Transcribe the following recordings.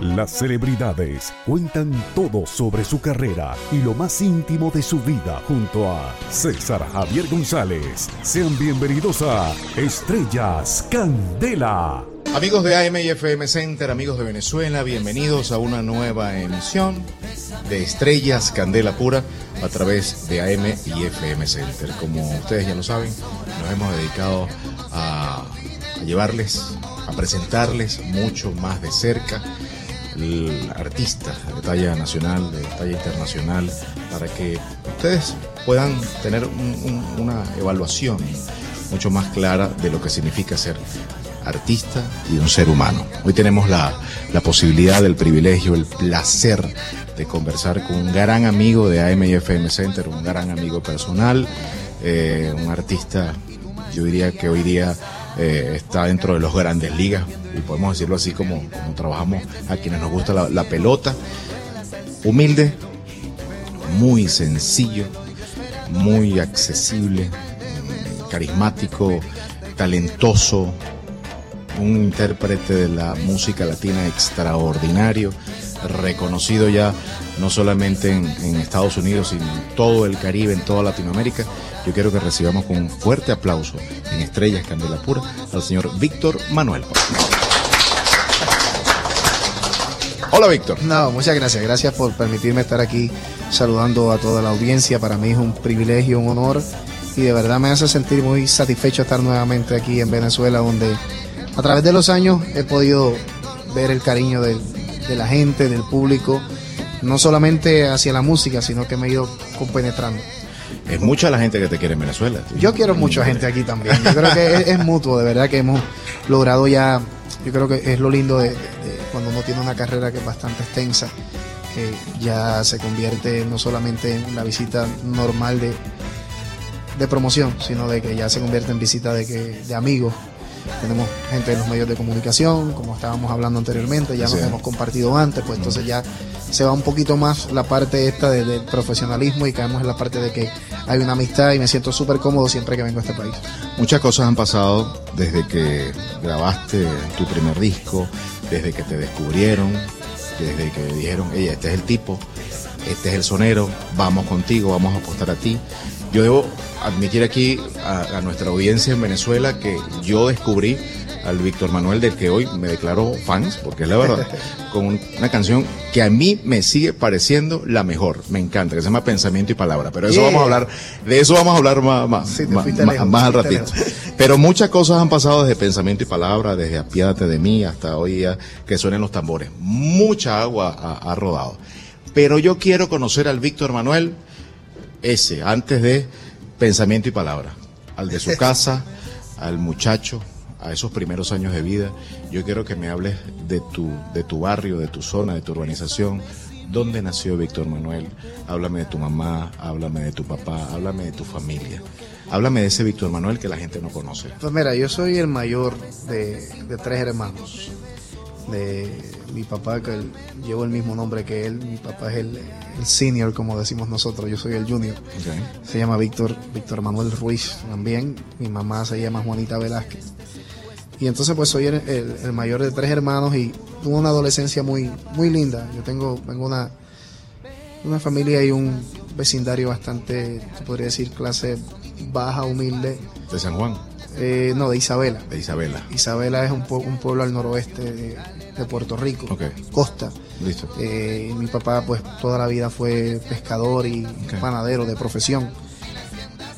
Las celebridades cuentan todo sobre su carrera y lo más íntimo de su vida junto a César Javier González. Sean bienvenidos a Estrellas Candela. Amigos de AM y FM Center, amigos de Venezuela, bienvenidos a una nueva emisión de Estrellas Candela Pura a través de AM y FM Center. Como ustedes ya lo saben, nos hemos dedicado a, a llevarles, a presentarles mucho más de cerca artistas de talla nacional, de talla internacional, para que ustedes puedan tener un, un, una evaluación mucho más clara de lo que significa ser artista y un ser humano. Hoy tenemos la, posibilidad, el privilegio, el placer de conversar con un gran amigo de AM y FM Center, un gran amigo personal, eh, un artista, yo diría que hoy día eh, está dentro de los grandes ligas, podemos decirlo así como, trabajamos a quienes nos gusta la, la pelota. Humilde, muy sencillo, muy accesible, carismático, talentoso, un intérprete de la música latina extraordinario, reconocido ya no solamente en, en, Estados Unidos, sino en todo el Caribe, en toda Latinoamérica. Yo quiero que recibamos con un fuerte aplauso en Estrellas Candela Pura al señor Víctor Manuel. Hola Víctor. No, muchas gracias. Gracias por permitirme estar aquí saludando a toda la audiencia. Para mí es un privilegio, un honor y de verdad me hace sentir muy satisfecho estar nuevamente aquí en Venezuela donde a través de los años he podido ver el cariño de, de la gente, del público, no solamente hacia la música, sino que me he ido compenetrando. Es mucha la gente que te quiere en Venezuela. Yo quiero mucha gente aquí también. Yo creo que es, es, mutuo, de verdad que hemos logrado ya, yo creo que es lo lindo de, de, cuando uno tiene una carrera que es bastante extensa, que ya se convierte no solamente en una visita normal de, de promoción, sino de que ya se convierte en visita de, que, de amigos. Tenemos gente en los medios de comunicación, como estábamos hablando anteriormente, ya sí. nos hemos compartido antes, pues entonces ya se va un poquito más la parte esta del de profesionalismo y caemos en la parte de que hay una amistad y me siento súper cómodo siempre que vengo a este país. Muchas cosas han pasado desde que grabaste tu primer disco, desde que te descubrieron, desde que dijeron, ella, este es el tipo, este es el sonero, vamos contigo, vamos a apostar a ti. Yo debo admitir aquí a, a nuestra audiencia en Venezuela que yo descubrí al Víctor Manuel del que hoy me declaro fans, porque es la verdad, con una canción que a mí me sigue pareciendo la mejor, me encanta, que se llama Pensamiento y Palabra, pero eso yeah. vamos a hablar, de eso vamos a hablar más, más, sí, más, lejos, más al ratito. Pero muchas cosas han pasado desde Pensamiento y Palabra, desde Apiádate de mí hasta hoy día que suenen los tambores. Mucha agua ha, ha rodado. Pero yo quiero conocer al Víctor Manuel, ese, antes de Pensamiento y Palabra, al de su casa, al muchacho, a esos primeros años de vida, yo quiero que me hables de tu, de tu barrio, de tu zona, de tu urbanización. ¿Dónde nació Víctor Manuel? Háblame de tu mamá, háblame de tu papá, háblame de tu familia. Háblame de ese Víctor Manuel que la gente no conoce. Pues mira, yo soy el mayor de, de tres hermanos. De mi papá, que él, llevo el mismo nombre que él. Mi papá es el, el, senior, como decimos nosotros. Yo soy el junior. Okay. Se llama Víctor, Víctor Manuel Ruiz también. Mi mamá se llama Juanita Velázquez. Y entonces pues soy el, el, el, mayor de tres hermanos y tuve una adolescencia muy, muy linda. Yo tengo, tengo una, una familia y un vecindario bastante, podría decir, clase baja, humilde. ¿De San Juan? Eh, no, de Isabela. De Isabela. Isabela es un, un pueblo al noroeste de, de Puerto Rico, okay. costa. Listo. Eh, mi papá pues toda la vida fue pescador y okay. panadero de profesión.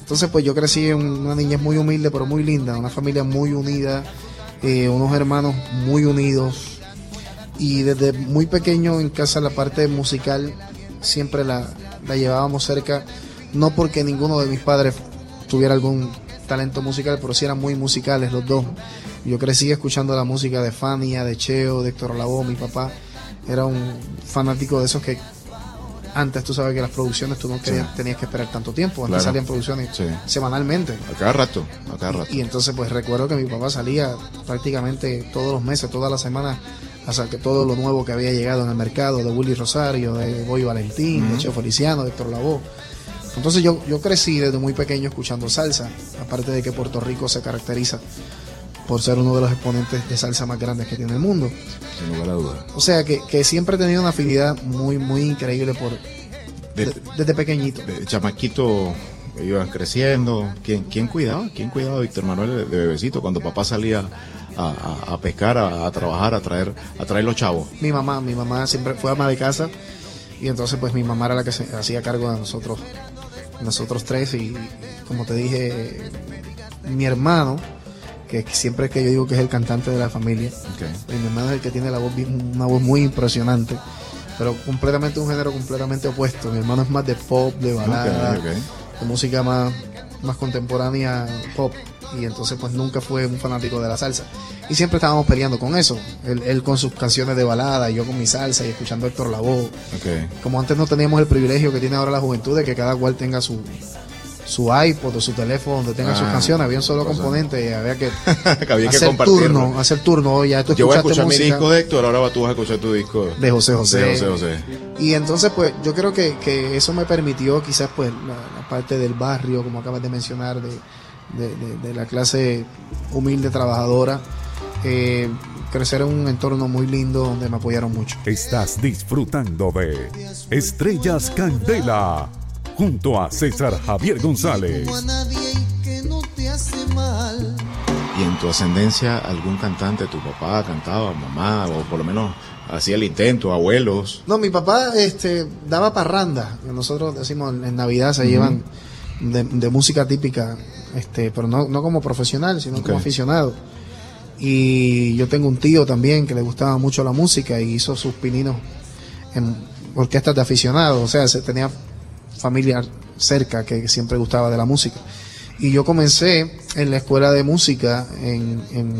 Entonces pues yo crecí en una niñez muy humilde pero muy linda, una familia muy unida eh, unos hermanos muy unidos y desde muy pequeño en casa la parte musical siempre la, la, llevábamos cerca, no porque ninguno de mis padres tuviera algún talento musical, pero sí eran muy musicales los dos. Yo crecí escuchando la música de Fania, de Cheo, de Héctor Lavoe, mi papá era un fanático de esos que antes tú sabes que las producciones tú no querías, sí. tenías que esperar tanto tiempo, antes claro. salían producciones sí. semanalmente. A cada rato, a cada rato. Y, y, entonces pues recuerdo que mi papá salía prácticamente todos los meses, todas las semanas, hasta que todo lo nuevo que había llegado en el mercado, de Willy Rosario, de Boy Valentín, uh -huh. de Cheo Feliciano, de Héctor Lavoe. Entonces yo, yo crecí desde muy pequeño escuchando salsa, aparte de que Puerto Rico se caracteriza por ser uno de los exponentes de salsa más grandes que tiene el mundo. Sin lugar a dudas. O sea que, que siempre he tenido una afinidad muy, muy increíble por De- de- desde pequeñito. de chamaquito iban creciendo. ¿Quién, quién cuidaba? ¿Quién cuidaba a Víctor Manuel de, bebecito cuando papá salía a, a- a pescar, a, a trabajar, a traer, a traer los chavos? Mi mamá, mi mamá siempre fue ama de casa y entonces pues mi mamá era la que se hacía cargo de nosotros, nosotros tres y como te dije, mi hermano, que siempre que yo digo que es el cantante de la familia, Ok. y mi hermano es el que tiene la voz, una voz muy impresionante, pero completamente un género completamente opuesto. Mi hermano es más de pop, de balada, de música más, más contemporánea, pop. Y entonces pues nunca fue un fanático de la salsa. Y siempre estábamos peleando con eso. Él, él con sus canciones de balada y yo con mi salsa y escuchando a Héctor Lavoe. Ok. Como antes no teníamos el privilegio que tiene ahora la juventud de que cada cual tenga su, su iPod o su teléfono donde tenga Ah, sus canciones. Había un solo cosa. componente y había que que había hacer turno, hacer turno. Ya tú Yo voy a escuchar mi disco de Héctor, ahora tú vas a escuchar tu disco de José José. de José José. Y entonces, pues, yo creo que, que eso me permitió, quizás, pues, la, la parte del barrio, como acabas de mencionar, de, de- de- de la clase humilde, trabajadora, eh, crecer en un entorno muy lindo donde me apoyaron mucho. Estás disfrutando de Estrellas Candela junto a César Javier González. a nadie y que no te hace mal. ¿Y en tu ascendencia algún cantante, tu papá cantaba, mamá, o por lo menos hacía el intento, abuelos? No, mi papá este, daba parranda. Nosotros decimos en Navidad se llevan de, de música típica, este, pero no, no como profesional, sino como aficionado. Y yo tengo un tío también que le gustaba mucho la música y hizo sus pininos en orquestas de aficionados. O sea, se tenía familia cerca que siempre gustaba de la música. Y yo comencé en la escuela de música, en, en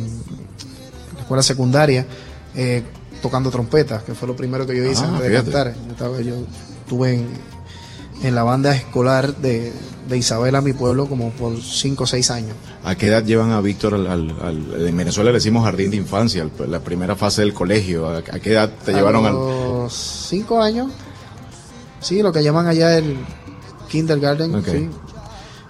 la escuela secundaria, eh, tocando trompeta, que fue lo primero que yo hice Ah, antes de fíjate. cantar. Yo, estaba- yo estuve en, en la banda escolar de, de Isabela, mi pueblo, como por 5 o 6 años. ¿A qué edad llevan a Víctor al, al- al- en Venezuela le decimos jardín de infancia, al- la primera fase del colegio? ¿A, a qué edad te llevaron a al...? los 5 años. Sí, lo que llaman allá el kindergarten. Ok. sí.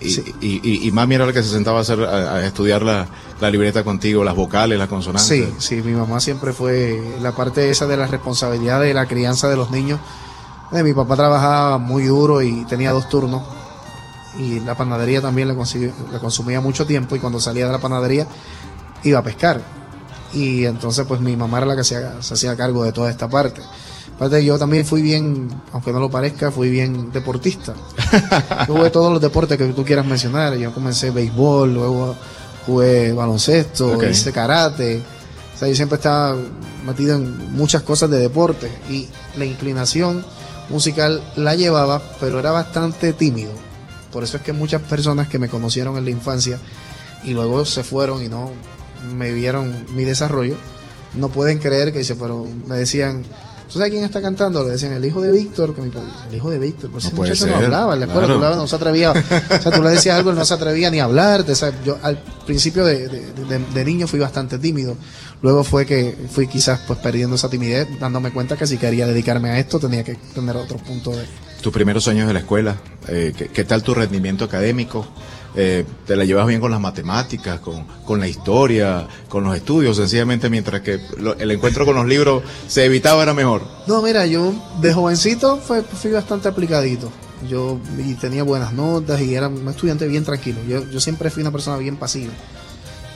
Y, Sí. y- y- y mami era la que se sentaba a, hacer, a, a estudiar la, la libreta contigo, las vocales, las consonantes. Sí, sí, mi mamá siempre fue la parte esa de la responsabilidad de la crianza de los niños. Eh, mi papá trabajaba muy duro y tenía dos turnos. Y la panadería también le, consiguió- le consumía mucho tiempo. Y cuando salía de la panadería iba a pescar. Y entonces, pues mi mamá era la que se, hacía cargo de toda esta parte. Aparte, yo también fui bien, aunque no lo parezca, fui bien deportista. Jugué todos los deportes que tú quieras mencionar. Yo comencé béisbol, luego jugué baloncesto, hice karate. O sea, yo siempre estaba metido en muchas cosas de deporte y la inclinación musical la llevaba, pero era bastante tímido. Por eso es que muchas personas que me conocieron en la infancia y luego se fueron y no me vieron mi desarrollo, no pueden creer que se. Me decían, ¿tú sabes quién está cantando? Le decían, el hijo de Víctor, que mi papá, el hijo de Víctor, pues No ese puede muchacho no hablaba en la escuela, claro. no se atrevía, o sea, tú le decías algo, él no se atrevía ni a sea, yo al principio de, de- de- de niño fui bastante tímido, luego fue que fui quizás pues perdiendo esa timidez, dándome cuenta que si quería dedicarme a esto tenía que tener otro punto de... Tus primeros años de la escuela, eh, ¿qué, qué tal tu rendimiento académico? Eh, ¿Te la llevas bien con las matemáticas, con, con la historia, con los estudios? Sencillamente, mientras que el encuentro con los libros se evitaba, era mejor. No, mira, yo de jovencito fui bastante aplicadito. Yo y tenía buenas notas y era un estudiante bien tranquilo. Yo, yo siempre fui una persona bien pasiva.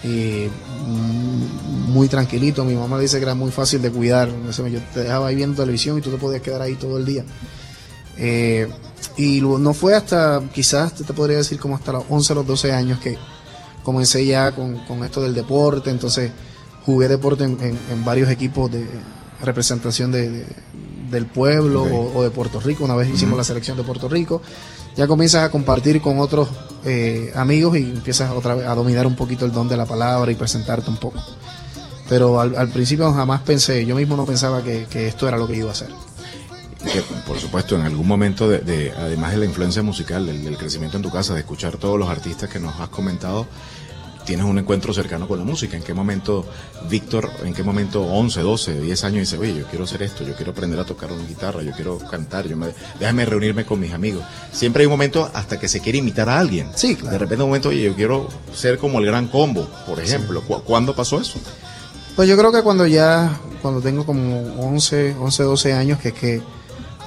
Mm, muy tranquilito. Mi mamá dice que era muy fácil de cuidar. Yo te dejaba ahí viendo televisión y tú te podías quedar ahí todo el día. Eh, y luego no fue hasta, quizás te, podría decir como hasta los 11 o los 12 años que comencé ya con, con esto del deporte. Entonces jugué deporte en, en- en varios equipos de representación de, de- del pueblo o, o de Puerto Rico. Una vez hicimos la selección de Puerto Rico. Ya comienzas a compartir con otros eh, amigos y empiezas otra vez a dominar un poquito el don de la palabra y presentarte un poco. Pero al, al principio jamás pensé, yo mismo no pensaba que, que esto era lo que iba a hacer. Que, por supuesto, en algún momento, de, de- además de la influencia musical, del, del crecimiento en tu casa, de escuchar todos los artistas que nos has comentado, tienes un encuentro cercano con la música. ¿En qué momento, Víctor, en qué momento 11, 12, 10 años dice, oye, yo quiero hacer esto, yo quiero aprender a tocar una guitarra, yo quiero cantar, yo me, déjame reunirme con mis amigos? Siempre hay un momento hasta que se quiere imitar a alguien. Sí, claro. De repente un momento, oye, yo quiero ser como el gran combo, por ejemplo. ¿Cu- ¿Cuándo pasó eso? Pues yo creo que cuando ya, cuando tengo como 11, 11, 12 años, que es que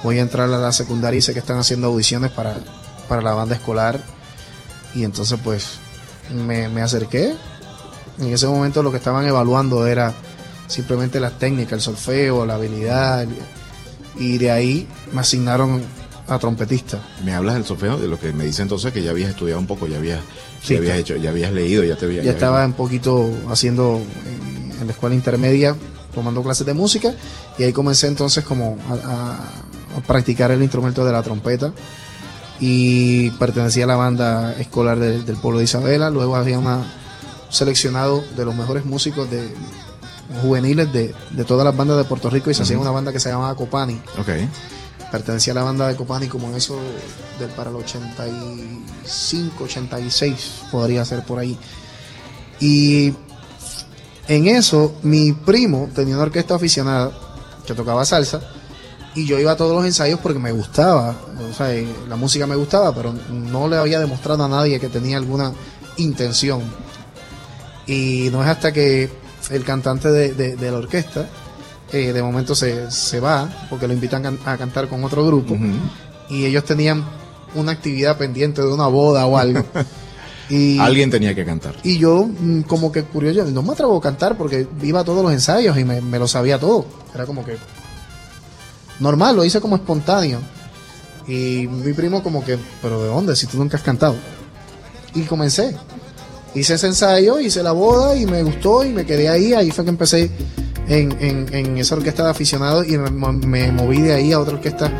voy a entrar a la secundaria y sé que están haciendo audiciones para, para la banda escolar. Y entonces pues me, me acerqué. En ese momento lo que estaban evaluando era simplemente las técnicas, el solfeo, la habilidad. Y de ahí me asignaron a trompetista. Me hablas del solfeo, de lo que me dice entonces que ya habías estudiado un poco, ya habías, Sí, ya habías hecho, ya habías leído, ya te había, Ya estaba un poquito haciendo en, en la escuela intermedia, tomando clases de música, y ahí comencé entonces como a practicar el instrumento de la trompeta. Y pertenecía a la banda escolar de- del pueblo de Isabela. Luego había una seleccionado de los mejores músicos de juveniles de, de todas las bandas de Puerto Rico y se hacía una banda que se llamaba Copani Ok. pertenecía a la banda de Copani como en eso del para el 85, 86 podría ser por ahí. Y en eso mi primo tenía una orquesta aficionada que tocaba salsa y yo iba a todos los ensayos porque me gustaba, o sea, la música me gustaba, pero no le había demostrado a nadie que tenía alguna intención. Y no es hasta que el cantante de, de- de la orquesta eh, de momento se, se va porque lo invitan a cantar con otro grupo y ellos tenían una actividad pendiente de una boda o algo. y, Alguien tenía que cantar. y yo, mm, como que curioso, no me atrevo a cantar porque iba a todos los ensayos y me, me lo sabía todo. Era como que normal, lo hice como espontáneo. Y mi primo, como que, ¿pero de dónde? Si tú nunca has cantado. Y comencé. Hice ese ensayo, hice la boda y me gustó y me quedé ahí. Ahí fue que empecé en, en- esa orquesta de aficionados y me, me moví de ahí a otra orquesta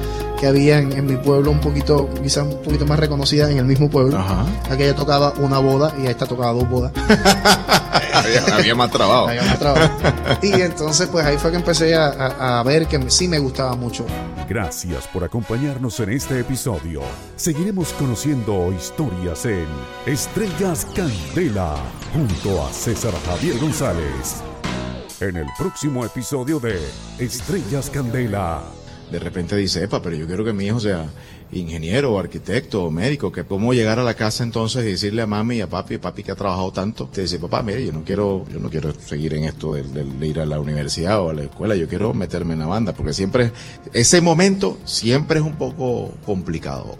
que había en, en mi pueblo, un poquito, quizás un poquito más reconocida en el mismo pueblo. Ajá. Aquella tocaba una boda y esta tocaba dos bodas. había, había más trabajo. Había más trabajo. Y entonces, pues ahí fue que empecé a, a- a ver que sí me gustaba mucho. Gracias por acompañarnos en este episodio. Seguiremos conociendo historias en Estrellas Candela junto a César Javier González. En el próximo episodio de Estrellas Candela. De repente dice, epa, pero yo quiero que mi hijo sea ingeniero o arquitecto o médico, que cómo llegar a la casa entonces y decirle a mami y a papi, papi que ha trabajado tanto, te dice, papá, mire, yo no quiero, yo no quiero seguir en esto de, ir a la universidad o a la escuela, yo quiero meterme en la banda, porque siempre, ese momento siempre es un poco complicado.